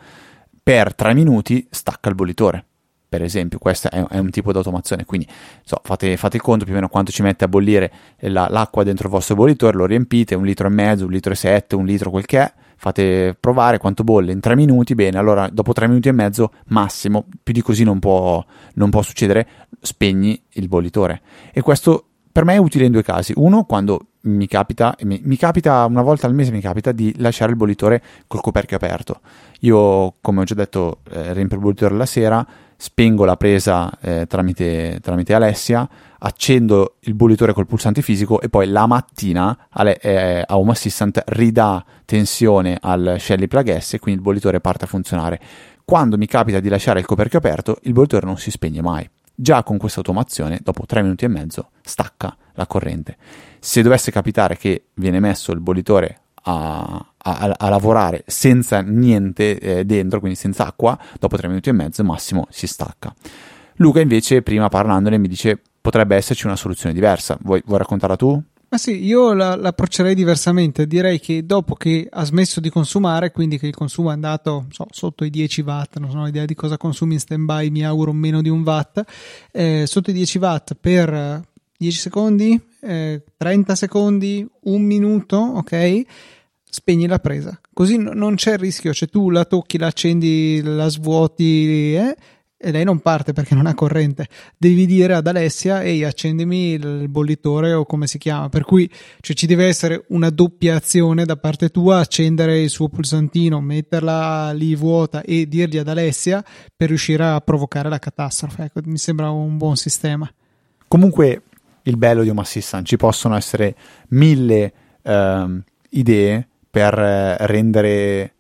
per 3 minuti stacca il bollitore. Per esempio, questo è, è un tipo di automazione. Quindi so, fate, fate, il conto più o meno quanto ci mette a bollire la, l'acqua dentro il vostro bollitore, lo riempite un litro e mezzo, un litro e sette, un litro quel che è. Fate provare quanto bolle in 3 minuti. Bene, allora dopo 3 minuti e mezzo, massimo, più di così non può, non può succedere, spegni il bollitore. E questo per me è utile in due casi. Uno, quando mi capita, mi, mi, capita una volta al mese mi capita di lasciare il bollitore col coperchio aperto. Io, come ho già detto, eh, riempio il bollitore la sera, spengo la presa eh, tramite, tramite, Alessia, accendo il bollitore col pulsante fisico e poi la mattina ale, eh, Home Assistant ridà tensione al Shelly Plug S e quindi il bollitore parte a funzionare. Quando mi capita di lasciare il coperchio aperto, il bollitore non si spegne mai. Già con questa automazione, dopo 3 minuti e mezzo, stacca la corrente. Se dovesse capitare che viene messo il bollitore a, a, a lavorare senza niente eh, dentro, quindi senza acqua, dopo 3 minuti e mezzo massimo si stacca. Luca invece, prima parlandone, mi dice potrebbe esserci una soluzione diversa. Vuoi, vuoi raccontarla tu? Ma sì, io la, l'approccerei diversamente. Direi che dopo che ha smesso di consumare, quindi che il consumo è andato so, sotto i 10 watt, non ho idea di cosa consumi in stand-by, mi auguro meno di un watt, eh, sotto i 10 watt per 10 secondi, eh, 30 secondi, un minuto, ok? Spegni la presa. Così no, non c'è il rischio, cioè tu la tocchi, la accendi, la svuoti, eh? e lei non parte perché non ha corrente. Devi dire ad Alessia: Ehi, accendimi il bollitore o come si chiama. Per cui cioè, ci deve essere una doppia azione da parte tua: accendere il suo pulsantino, metterla lì vuota e dirgli ad Alessia per riuscire a provocare la catastrofe. Ecco, mi sembra un buon sistema. Comunque, il bello di Home Assistant ci possono essere mille uh, idee per uh, rendere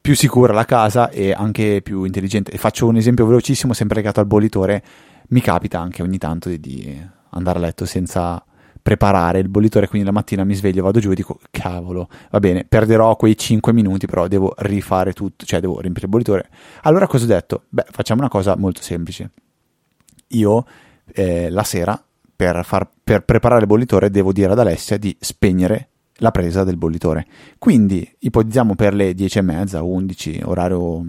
più sicura la casa e anche più intelligente. faccio un esempio velocissimo, sempre legato al bollitore. Mi capita anche ogni tanto di, di andare a letto senza preparare il bollitore, quindi la mattina mi sveglio, vado giù e dico cavolo, va bene, perderò quei 5 minuti, però devo rifare tutto, cioè devo riempire il bollitore. Allora cosa ho detto? Beh, facciamo una cosa molto semplice. Io eh, la sera per, far, per preparare il bollitore devo dire ad Alessia di spegnere la presa del bollitore. Quindi ipotizziamo per le 10 e mezza, 11, orario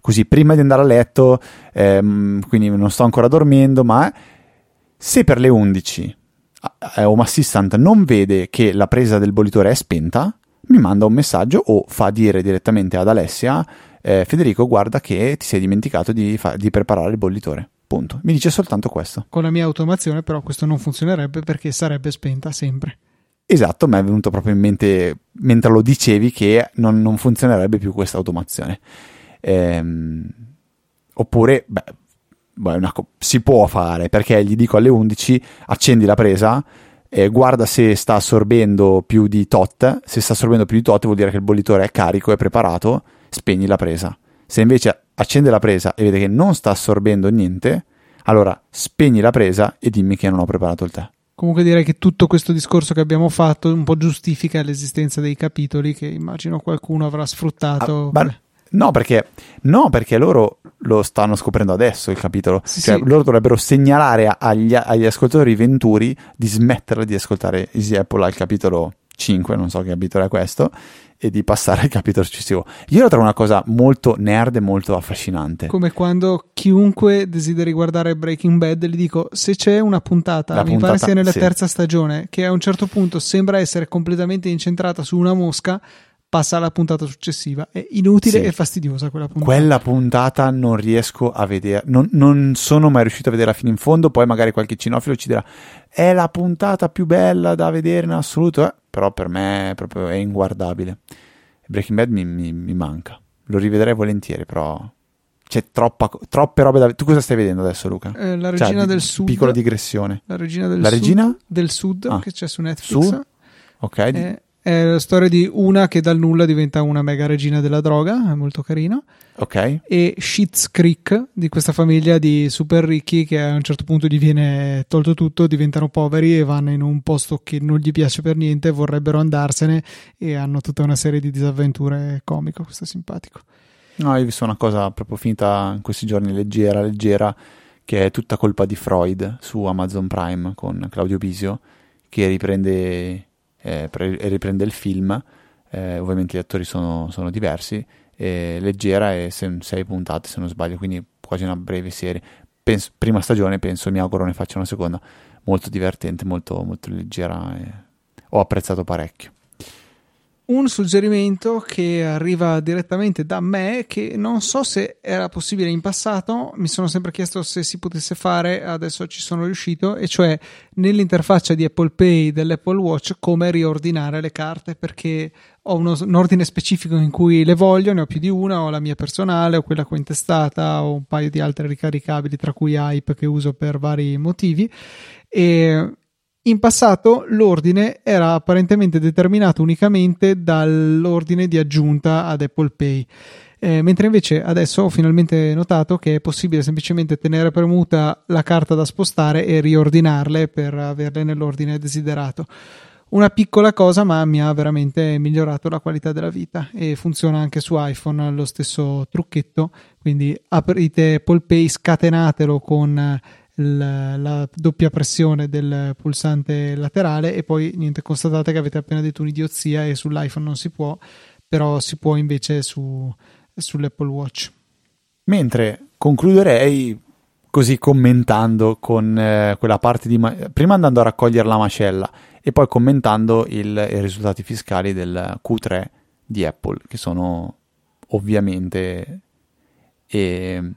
così, prima di andare a letto, ehm, quindi non sto ancora dormendo, ma se per le 11 eh, Home Assistant non vede che la presa del bollitore è spenta, mi manda un messaggio o fa dire direttamente ad Alessia, eh, Federico guarda che ti sei dimenticato di, fa- di preparare il bollitore. Punto. Mi dice soltanto questo. Con la mia automazione però questo non funzionerebbe perché sarebbe spenta sempre. Esatto, mi è venuto proprio in mente mentre lo dicevi che non, non funzionerebbe più questa automazione. Ehm, oppure, beh, beh co- si può fare perché gli dico alle 11 accendi la presa, eh, guarda se sta assorbendo più di tot. Se sta assorbendo più di tot vuol dire che il bollitore è carico, è preparato, spegni la presa. Se invece accende la presa e vede che non sta assorbendo niente, allora spegni la presa e dimmi che non ho preparato il tè. Comunque direi che tutto questo discorso che abbiamo fatto un po' giustifica l'esistenza dei capitoli che immagino qualcuno avrà sfruttato. Ah, ma, no, perché, no, perché loro lo stanno scoprendo adesso il capitolo. Sì, cioè, sì. loro dovrebbero segnalare agli, agli, ascoltatori venturi di smetterla di ascoltare Easy Apple al capitolo 5, non so che capitolo è questo, e di passare al capitolo successivo. Io lo trovo una cosa molto nerd e molto affascinante. Come quando chiunque desideri guardare Breaking Bad gli dico se c'è una puntata, La mi puntata, pare sia nella sì. terza stagione, che a un certo punto sembra essere completamente incentrata su una mosca, passa alla puntata successiva. È inutile sì. e fastidiosa quella puntata. Quella puntata non riesco a vedere, non, non, sono mai riuscito a vedere fino in fondo. Poi magari qualche cinofilo ci dirà: è la puntata più bella da vedere in assoluto. Eh, però per me proprio è inguardabile. Breaking Bad mi, mi, mi manca. Lo rivedrei volentieri, però c'è troppa, troppe robe da... Tu cosa stai vedendo adesso, Luca? Eh, la regina Cioè, del sud. Piccola digressione. La regina del La sud. regina? Del sud Ah. che c'è su Netflix. Su? Ok. È, è la storia di una che dal nulla diventa una mega regina della droga, è molto carino. Ok. E Schitt's Creek, di questa famiglia di super ricchi che a un certo punto gli viene tolto tutto, diventano poveri e vanno in un posto che non gli piace per niente, vorrebbero andarsene e hanno tutta una serie di disavventure comico. Questo è simpatico. No, io ho visto una cosa proprio finita in questi giorni leggera, leggera, che è tutta colpa di Freud su Amazon Prime con Claudio Bisio, che riprende, eh, pre- riprende il film. Eh, ovviamente gli attori sono, sono diversi. eh, leggera e se- sei puntate, se non sbaglio, quindi quasi una breve serie. Penso- prima stagione, penso, mi auguro ne faccia una seconda. Molto divertente, molto, molto leggera. ho apprezzato parecchio. Un suggerimento che arriva direttamente da me, che non so se era possibile in passato, mi sono sempre chiesto se si potesse fare, adesso ci sono riuscito, e cioè nell'interfaccia di Apple Pay dell'Apple Watch come riordinare le carte, perché ho uno- un ordine specifico in cui le voglio, ne ho più di una, ho la mia personale, ho quella cointestata, ho un paio di altre ricaricabili, tra cui Hype che uso per vari motivi, e in passato l'ordine era apparentemente determinato unicamente dall'ordine di aggiunta ad Apple Pay. Eh, mentre invece adesso ho finalmente notato che è possibile semplicemente tenere premuta la carta da spostare e riordinarle per averle nell'ordine desiderato. Una piccola cosa, ma mi ha veramente migliorato la qualità della vita e funziona anche su iPhone lo stesso trucchetto. Quindi aprite Apple Pay, scatenatelo con la, la doppia pressione del pulsante laterale e poi niente, constatate che avete appena detto un'idiozia e sull'iPhone non si può, però si può invece su, sull'Apple Watch. Mentre concluderei così commentando con eh, quella parte di... ma- prima andando a raccogliere la mascella e poi commentando il- i risultati fiscali del Q3 di Apple, che sono ovviamente, e,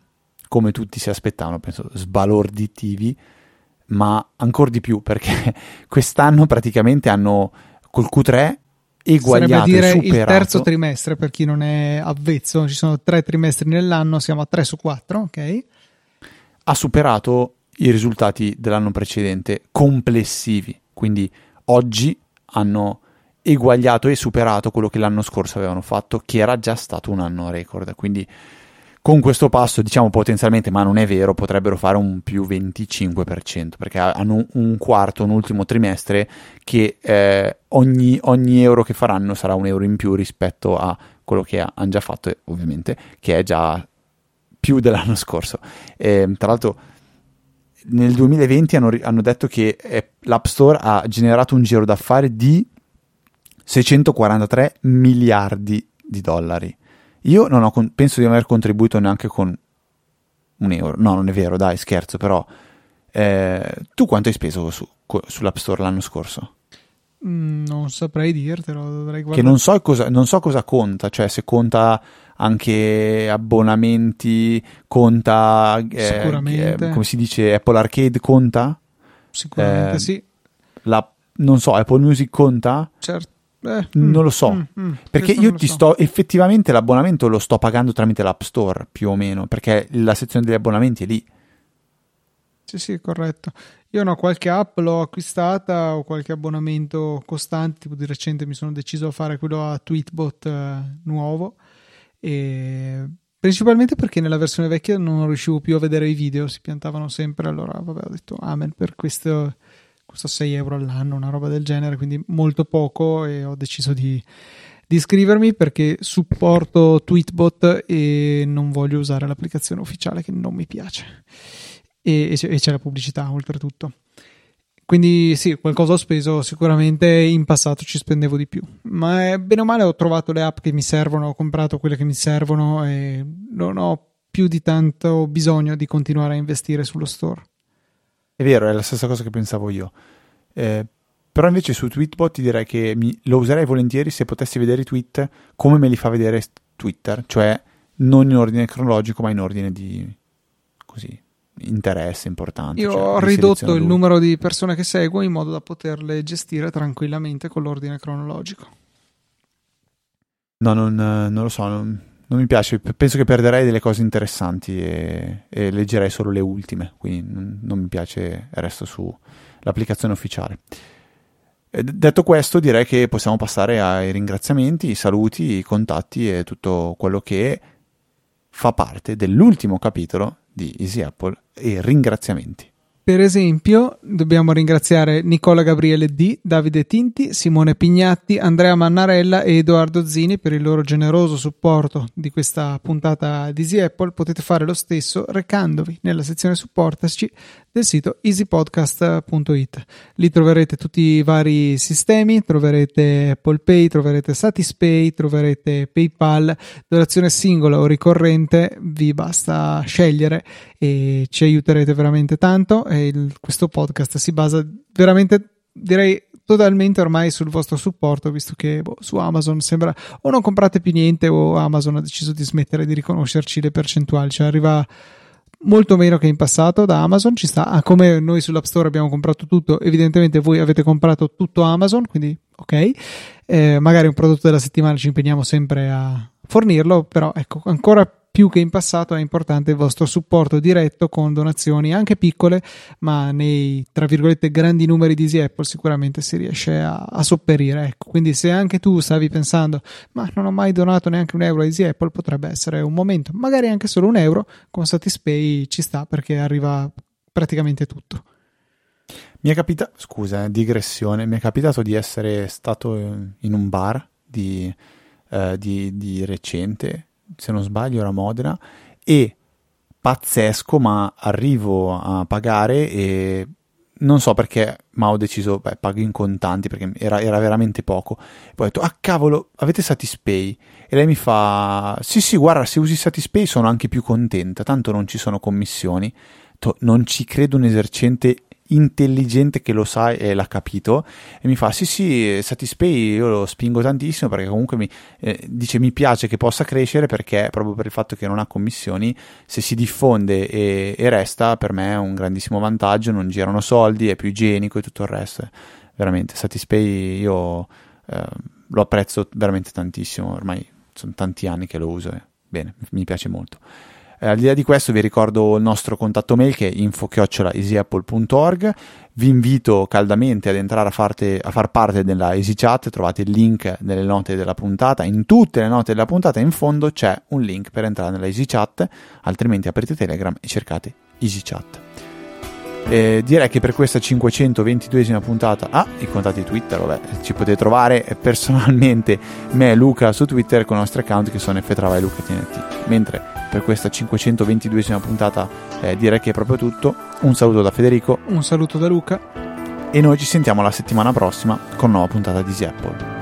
come tutti si aspettavano, penso, sbalorditivi, ma ancora di più perché quest'anno praticamente hanno col Q3 Sarebbe eguagliato dire e il superato terzo trimestre per chi non è avvezzo, ci sono tre trimestri nell'anno, siamo a 3 su 4, ok? ha superato i risultati dell'anno precedente complessivi. Quindi oggi hanno eguagliato e superato quello che l'anno scorso avevano fatto, che era già stato un anno record. Quindi con questo passo, diciamo potenzialmente, ma non è vero, potrebbero fare un più 25%, perché hanno un quarto, un ultimo trimestre che eh, ogni, ogni euro che faranno sarà un euro in più rispetto a quello che ha- hanno già fatto, ovviamente, che è già più dell'anno scorso. E, tra l'altro, nel 2020 hanno, hanno detto che eh, l'App Store ha generato un giro d'affari di 643 miliardi di dollari. Io non ho penso di non aver contribuito neanche con un euro. No, non è vero, dai, scherzo, però. eh, tu quanto hai speso su- sull'App Store l'anno scorso? Mm, non saprei dirtelo, dovrei Che guardare. non so, cosa, non so cosa conta, cioè se conta anche abbonamenti, conta... eh, Sicuramente. eh, come si dice, Apple Arcade conta? Sicuramente eh, sì, La, non so, Apple Music conta? certo. Eh, Non lo so. mm, mm, Perché io ti so. sto effettivamente l'abbonamento lo sto pagando tramite l'App Store più o meno, perché la sezione degli abbonamenti è lì. Sì, sì, corretto. Io no, qualche app l'ho acquistata o qualche abbonamento costante, tipo di recente mi sono deciso a fare quello a Tweetbot eh, nuovo e principalmente perché nella versione vecchia non riuscivo più a vedere i video, si piantavano sempre, allora vabbè, ho detto amen per questo, questo 6 euro all'anno, una roba del genere, quindi molto poco e ho deciso di, di iscrivermi perché supporto Tweetbot e non voglio usare l'applicazione ufficiale che non mi piace e, e c'è, e c'è la pubblicità oltretutto. Quindi sì, qualcosa ho speso, sicuramente in passato ci spendevo di più, ma eh, bene o male ho trovato le app che mi servono, ho comprato quelle che mi servono e non ho più di tanto bisogno di continuare a investire sullo store. È vero, è la stessa cosa che pensavo io. Eh, però invece su Tweetbot ti direi che mi- lo userei volentieri se potessi vedere i tweet come me li fa vedere Twitter, cioè non in ordine cronologico, ma in ordine di così interesse importante. Io cioè, ho ridotto il numero di persone che seguo in modo da poterle gestire tranquillamente con l'ordine cronologico. No, non, non lo so, non, non mi piace, penso che perderei delle cose interessanti e, e leggerei solo le ultime, quindi non, non mi piace, resto sull'applicazione ufficiale. E detto questo, direi che possiamo passare ai ringraziamenti, i saluti, i contatti e tutto quello che fa parte dell'ultimo capitolo di Easy Apple e ringraziamenti. Per esempio, dobbiamo ringraziare Nicola Gabriele D, Davide Tinti, Simone Pignatti, Andrea Mannarella e Edoardo Zini per il loro generoso supporto di questa puntata di Easy Apple. Potete fare lo stesso recandovi nella sezione supportaci del sito easypodcast.it. Lì troverete tutti i vari sistemi, troverete Apple Pay, troverete Satispay, troverete PayPal, donazione singola o ricorrente, vi basta scegliere e ci aiuterete veramente tanto. E il, questo podcast si basa veramente, direi, totalmente ormai sul vostro supporto, visto che boh, su Amazon sembra o non comprate più niente o Amazon ha deciso di smettere di riconoscerci le percentuali, cioè arriva molto meno che in passato da Amazon ci sta. Ah, come noi sull'App Store abbiamo comprato tutto evidentemente voi avete comprato tutto Amazon quindi ok. Eh, magari un prodotto della settimana ci impegniamo sempre a fornirlo però ecco ancora più che in passato è importante il vostro supporto diretto con donazioni anche piccole, ma nei tra virgolette grandi numeri di Easy Apple sicuramente si riesce a, a sopperire. Ecco. Quindi se anche tu stavi pensando ma non ho mai donato neanche un euro a Easy Apple, potrebbe essere un momento, magari anche solo un euro, con Satispay ci sta perché arriva praticamente tutto. Mi è capitato, scusa, eh, digressione, mi è capitato di essere stato in un bar di, eh, di, di recente se non sbaglio era Modena, e pazzesco, ma arrivo a pagare e non so perché, ma ho deciso, beh, pago in contanti perché era, era, veramente poco. Poi ho detto, ah cavolo, avete Satispay? E lei mi fa, sì sì, guarda, se usi Satispay sono anche più contenta, tanto non ci sono commissioni. Non ci credo un esercente intelligente che lo sa e l'ha capito e mi fa sì sì Satispay io lo spingo tantissimo perché comunque mi eh, dice mi piace che possa crescere perché proprio per il fatto che non ha commissioni se si diffonde e, e resta per me è un grandissimo vantaggio non girano soldi è più igienico e tutto il resto. Veramente Satispay io eh, lo apprezzo veramente tantissimo ormai sono tanti anni che lo uso e bene mi piace molto eh, al di là di questo vi ricordo il nostro contatto mail che è info-easyapple.org vi invito caldamente ad entrare a, farte, a, far parte della EasyChat, trovate il link nelle note della puntata, in tutte le note della puntata in fondo c'è un link per entrare nella EasyChat, altrimenti aprite Telegram e cercate EasyChat. Eh, direi che per questa 522esima puntata, ah, i contatti Twitter, vabbè, ci potete trovare. Personalmente me e Luca su Twitter con i nostri account che sono ftrava e Luca TNT. Mentre per questa 522esima puntata eh, direi che è proprio tutto. Un saluto da Federico. Un saluto da Luca. E noi ci sentiamo la settimana prossima con nuova puntata di Easy Apple.